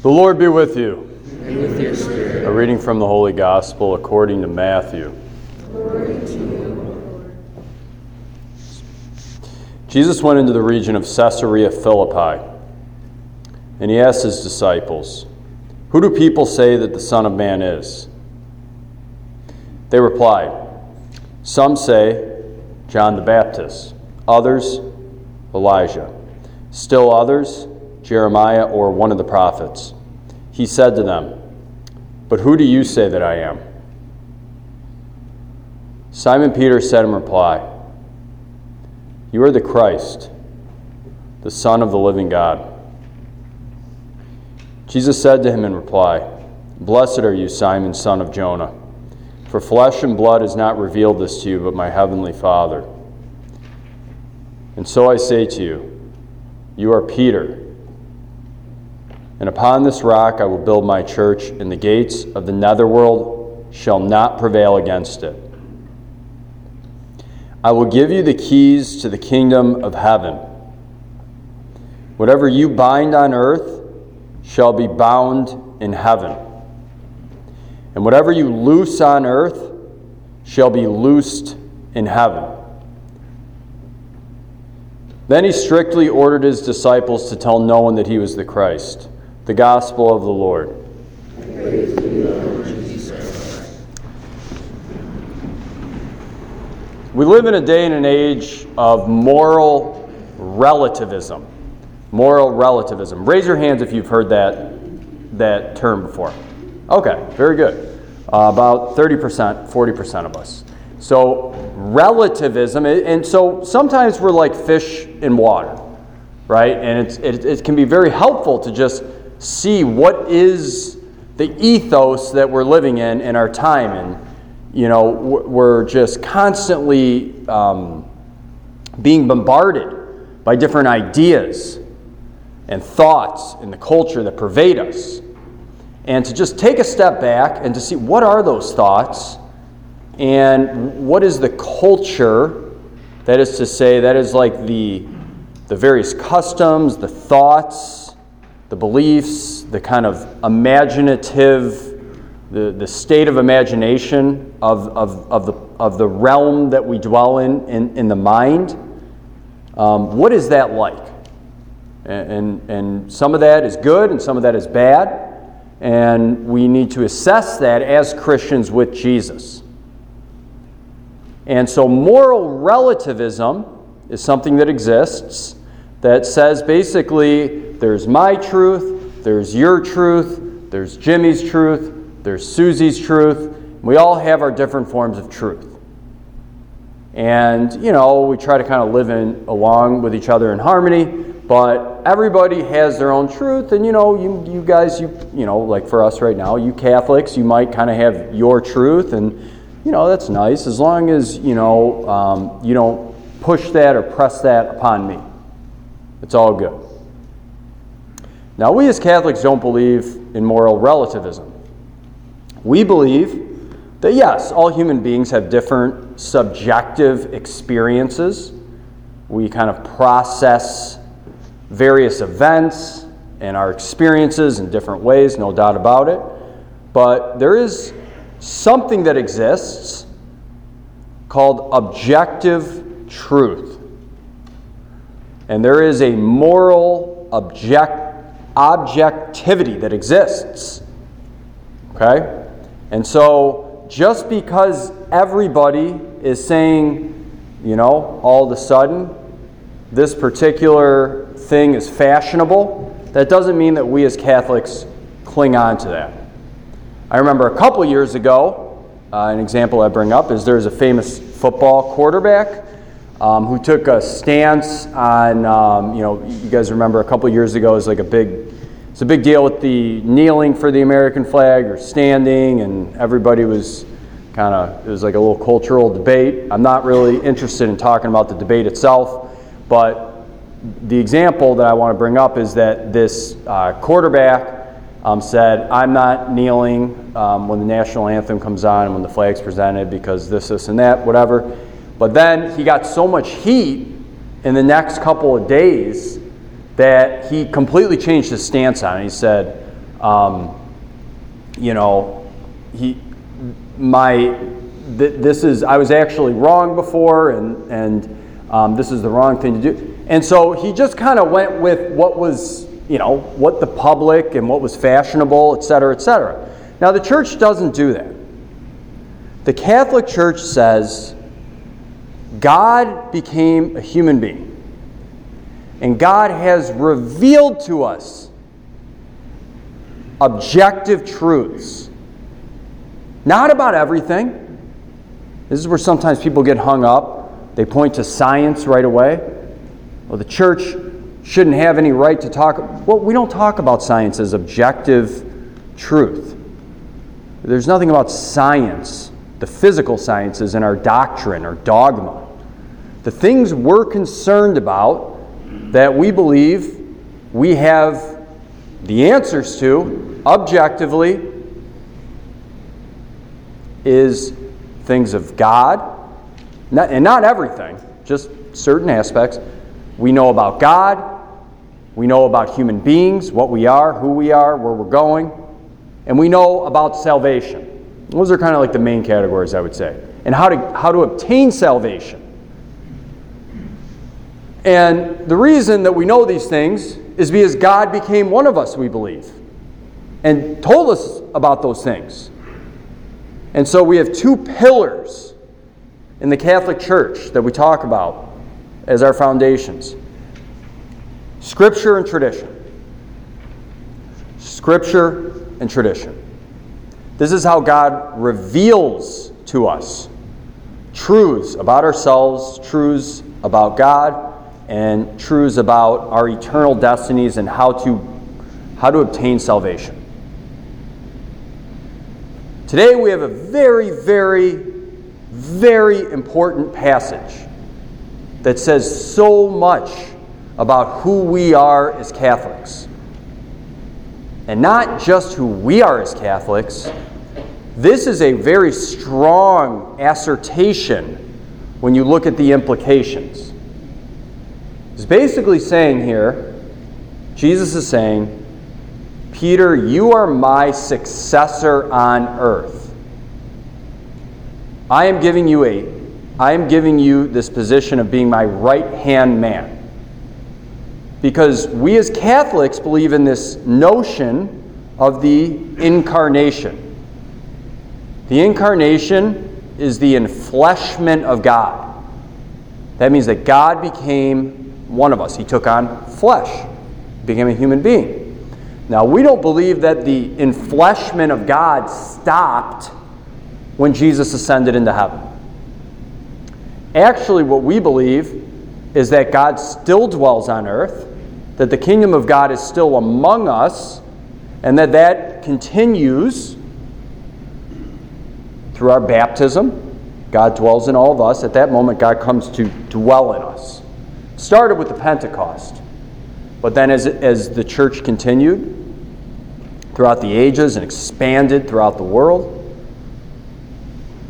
The Lord be with you. And with your spirit. A reading from the Holy Gospel according to Matthew. Glory to you, Jesus went into the region of Caesarea Philippi, and he asked his disciples, Who do people say that the Son of Man is? They replied, Some say John the Baptist, others Elijah, still others Jeremiah or one of the prophets. He said to them, But who do you say that I am? Simon Peter said in reply, You are the Christ, the Son of the living God. Jesus said to him in reply, Blessed are you, Simon, son of Jonah, for flesh and blood has not revealed this to you, but my heavenly Father. And so I say to you, You are Peter and upon this rock I will build my church, and the gates of the netherworld shall not prevail against it. I will give you the keys to the kingdom of heaven. Whatever you bind on earth shall be bound in heaven, and whatever you loose on earth shall be loosed in heaven. Then he strictly ordered his disciples to tell no one that he was the Christ. The Gospel of the Lord. We live in a day and an age of moral relativism. Moral relativism. Raise your hands if you've heard that, that term before. Okay, very good. Uh, about 30%, 40% of us. So, relativism, and so sometimes we're like fish in water, right? And it's, it, it can be very helpful to just see what is the ethos that we're living in in our time. And, you know, we're just constantly um, being bombarded by different ideas and thoughts in the culture that pervade us. And to just take a step back and to see what are those thoughts and what is the culture, that is to say, that is like the, the various customs, the thoughts, the beliefs, the kind of imaginative, the, the state of imagination of, of, of, the, of the realm that we dwell in, in, in the mind. Um, what is that like? And, and, and some of that is good and some of that is bad. And we need to assess that as Christians with Jesus. And so, moral relativism is something that exists that says basically there's my truth, there's your truth, there's Jimmy's truth, there's Susie's truth. We all have our different forms of truth. And, you know, we try to kind of live in along with each other in harmony, but everybody has their own truth. And, you know, you, you guys, you, you know, like for us right now, you Catholics, you might kind of have your truth. And, you know, that's nice as long as, you know, um, you don't push that or press that upon me. It's all good. Now, we as Catholics don't believe in moral relativism. We believe that yes, all human beings have different subjective experiences. We kind of process various events and our experiences in different ways, no doubt about it. But there is something that exists called objective truth. And there is a moral object objectivity that exists. Okay? And so just because everybody is saying, you know, all of a sudden this particular thing is fashionable, that doesn't mean that we as Catholics cling on to that. I remember a couple years ago, uh, an example I bring up is there's a famous football quarterback um, who took a stance on, um, you know, you guys remember a couple years ago, it was like a big it's a big deal with the kneeling for the American flag or standing, and everybody was kind of, it was like a little cultural debate. I'm not really interested in talking about the debate itself, but the example that I want to bring up is that this uh, quarterback um, said, I'm not kneeling um, when the national anthem comes on and when the flag's presented because this, this, and that, whatever. But then he got so much heat in the next couple of days that he completely changed his stance on it. He said, um, you know, he, my, th- this is, I was actually wrong before, and, and um, this is the wrong thing to do. And so he just kind of went with what was, you know, what the public and what was fashionable, et cetera, et cetera. Now, the church doesn't do that. The Catholic Church says God became a human being, and God has revealed to us objective truths. Not about everything. This is where sometimes people get hung up. They point to science right away. Well, the church shouldn't have any right to talk. Well, we don't talk about science as objective truth. There's nothing about science, the physical sciences, and our doctrine or dogma. The things we're concerned about that we believe we have the answers to objectively is things of God, not, and not everything, just certain aspects. We know about God, we know about human beings, what we are, who we are, where we're going, and we know about salvation. Those are kind of like the main categories, I would say, and how to, how to obtain salvation. And the reason that we know these things is because God became one of us, we believe, and told us about those things. And so we have two pillars in the Catholic Church that we talk about as our foundations Scripture and tradition. Scripture and tradition. This is how God reveals to us truths about ourselves, truths about God, and truths about our eternal destinies and how to, how to obtain salvation. Today we have a very, very, very important passage that says so much about who we are as Catholics. And not just who we are as Catholics, this is a very strong assertion when you look at the implications. He's basically saying here, Jesus is saying, Peter, you are my successor on earth. I am giving you a I am giving you this position of being my right-hand man. Because we as Catholics believe in this notion of the incarnation. The incarnation is the enfleshment of God. That means that God became one of us. He took on flesh, became a human being. Now, we don't believe that the enfleshment of God stopped when Jesus ascended into heaven. Actually, what we believe is that God still dwells on earth, that the kingdom of God is still among us, and that that continues through our baptism. God dwells in all of us. At that moment, God comes to dwell in us. Started with the Pentecost, but then as, as the church continued throughout the ages and expanded throughout the world,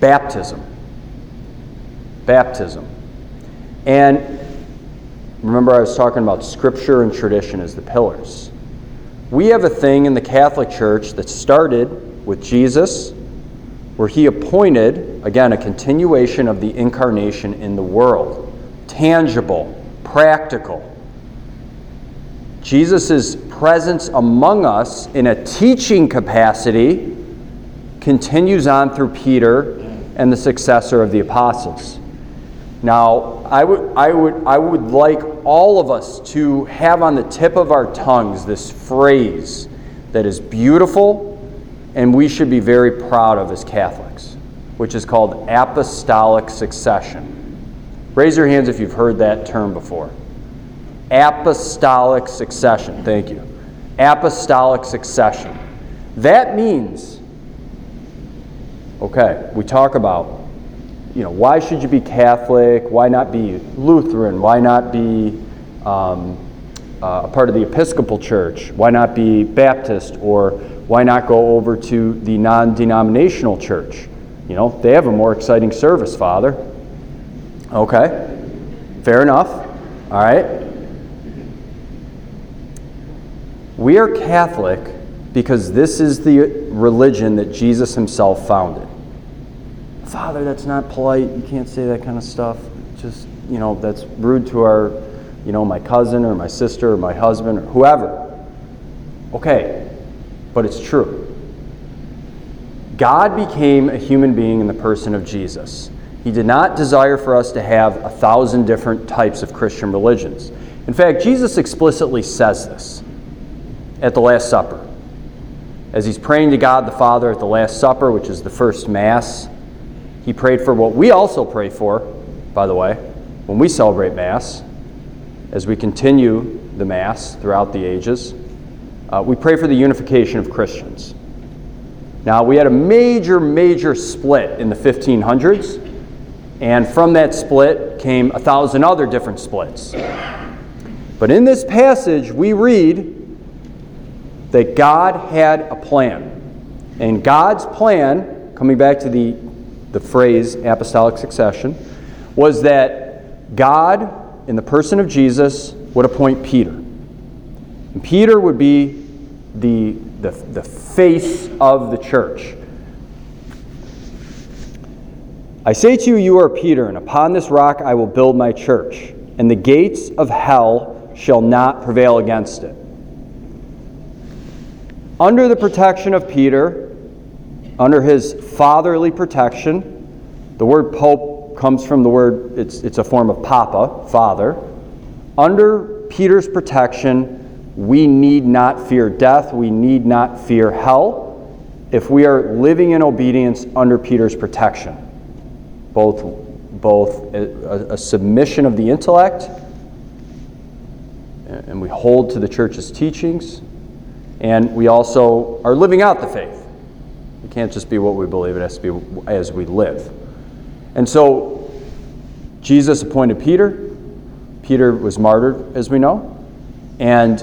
baptism. Baptism. And remember, I was talking about scripture and tradition as the pillars. We have a thing in the Catholic Church that started with Jesus, where he appointed, again, a continuation of the incarnation in the world, tangible practical. Jesus' presence among us in a teaching capacity continues on through Peter and the successor of the apostles. Now, I would, I, would, I would like all of us to have on the tip of our tongues this phrase that is beautiful and we should be very proud of as Catholics, which is called apostolic succession. Raise your hands if you've heard that term before. Apostolic succession. Thank you. Apostolic succession. That means, okay, we talk about, you know, why should you be Catholic? Why not be Lutheran? Why not be um, uh, a part of the Episcopal Church? Why not be Baptist? Or why not go over to the non denominational church? You know, they have a more exciting service, Father. Okay, fair enough. All right. We are Catholic because this is the religion that Jesus himself founded. Father, that's not polite. You can't say that kind of stuff. Just, you know, that's rude to our, you know, my cousin or my sister or my husband or whoever. Okay, but it's true. God became a human being in the person of Jesus. He did not desire for us to have a thousand different types of Christian religions. In fact, Jesus explicitly says this at the Last Supper. As he's praying to God the Father at the Last Supper, which is the first Mass, he prayed for what we also pray for, by the way, when we celebrate Mass, as we continue the Mass throughout the ages. Uh, we pray for the unification of Christians. Now, we had a major, major split in the 1500s, and from that split came a thousand other different splits. But in this passage, we read that God had a plan. And God's plan, coming back to the, the phrase apostolic succession, was that God, in the person of Jesus, would appoint Peter. And Peter would be the, the, the face of the church. I say to you, you are Peter, and upon this rock I will build my church, and the gates of hell shall not prevail against it. Under the protection of Peter, under his fatherly protection, the word pope comes from the word, it's, it's a form of papa, father. Under Peter's protection, we need not fear death, we need not fear hell if we are living in obedience under Peter's protection. Both, both a, a submission of the intellect, and we hold to the church's teachings, and we also are living out the faith. It can't just be what we believe, it has to be as we live. And so, Jesus appointed Peter. Peter was martyred, as we know. And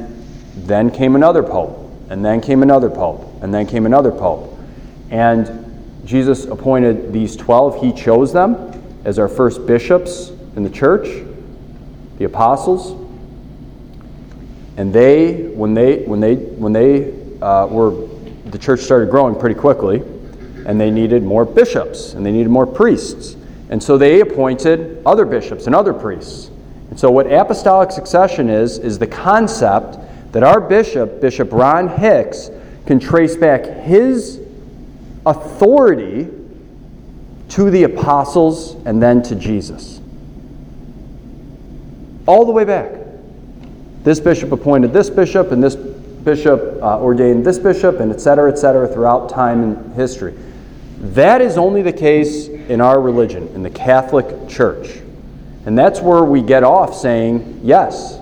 then came another pope. And then came another pope. And then came another pope. And Jesus appointed these 12. He chose them as our first bishops in the church, the apostles. And they, when they, when they, when they uh, were, the church started growing pretty quickly, and they needed more bishops, and they needed more priests. And so they appointed other bishops and other priests. And so what apostolic succession is, is the concept that our bishop, Bishop Ron Hicks, can trace back his authority to the apostles and then to Jesus. All the way back. This bishop appointed this bishop, and this bishop uh, ordained this bishop, and et cetera, et cetera, throughout time and history. That is only the case in our religion, in the Catholic Church. And that's where we get off saying, yes,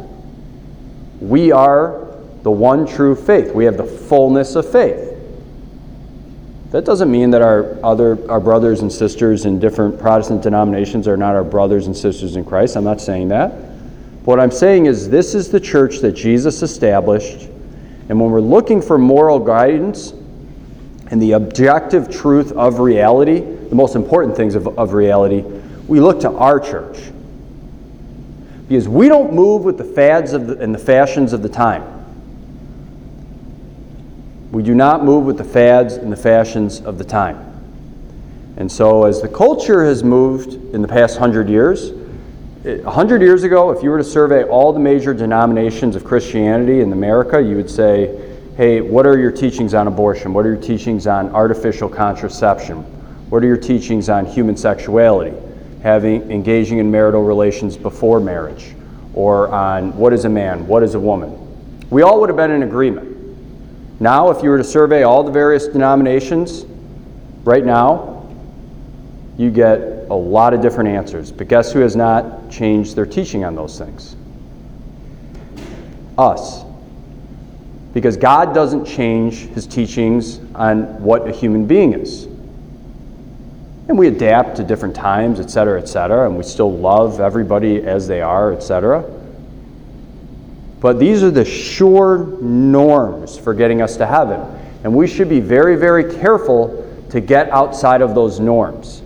we are the one true faith. We have the fullness of faith. That doesn't mean that our other our brothers and sisters in different Protestant denominations are not our brothers and sisters in Christ. I'm not saying that. What I'm saying is this is the church that Jesus established, and when we're looking for moral guidance and the objective truth of reality, the most important things of, of reality, we look to our church. Because we don't move with the fads of the, and the fashions of the time. We do not move with the fads and the fashions of the time. And so, as the culture has moved in the past hundred years, a hundred years ago, if you were to survey all the major denominations of Christianity in America, you would say, hey, what are your teachings on abortion? What are your teachings on artificial contraception? What are your teachings on human sexuality? Having engaging in marital relations before marriage, or on what is a man, what is a woman. We all would have been in agreement. Now, if you were to survey all the various denominations right now, you get a lot of different answers. But guess who has not changed their teaching on those things? Us. Because God doesn't change his teachings on what a human being is. And we adapt to different times, et cetera, et cetera, and we still love everybody as they are, et cetera. But these are the sure norms for getting us to heaven. And we should be very, very careful to get outside of those norms.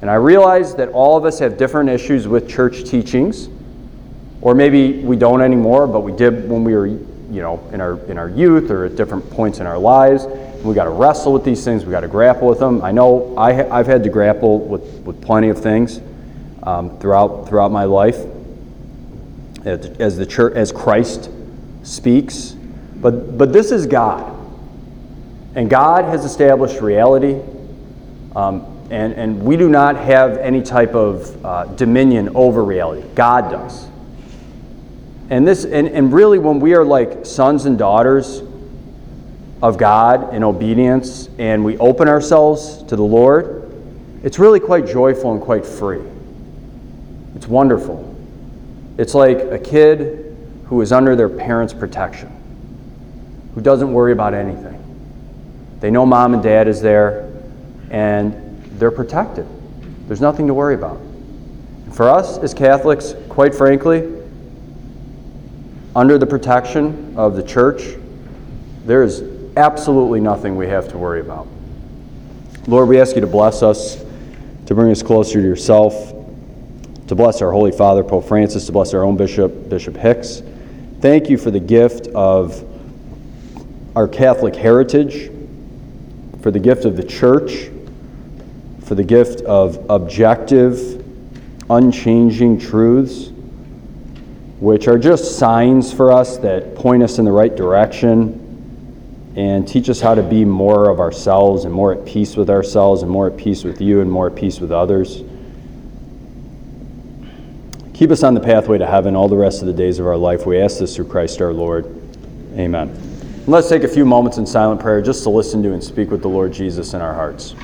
And I realize that all of us have different issues with church teachings, or maybe we don't anymore, but we did when we were you know, in our in our youth or at different points in our lives. We got to wrestle with these things. We got to grapple with them. I know I ha- I've had to grapple with, with plenty of things um, throughout throughout my life as, the church as Christ speaks. But but this is God, and God has established reality. Um, and, and we do not have any type of uh, dominion over reality. God does. And this and, and really when we are like sons and daughters of God in obedience and we open ourselves to the Lord, it's really quite joyful and quite free. It's wonderful. It's like a kid who is under their parents' protection, who doesn't worry about anything. They know mom and dad is there, and they're protected. There's nothing to worry about. For us as Catholics, quite frankly, under the protection of the church, there is absolutely nothing we have to worry about. Lord, we ask you to bless us, to bring us closer to yourself, to bless our Holy Father, Pope Francis, to bless our own Bishop, Bishop Hicks. Thank you for the gift of our Catholic heritage, for the gift of the church, for the gift of objective, unchanging truths which are just signs for us that point us in the right direction and teach us how to be more of ourselves and more at peace with ourselves and more at peace with you and more at peace with others. Keep us on the pathway to heaven all the rest of the days of our life. We ask this through Christ our Lord. Amen. And let's take a few moments in silent prayer just to listen to and speak with the Lord Jesus in our hearts.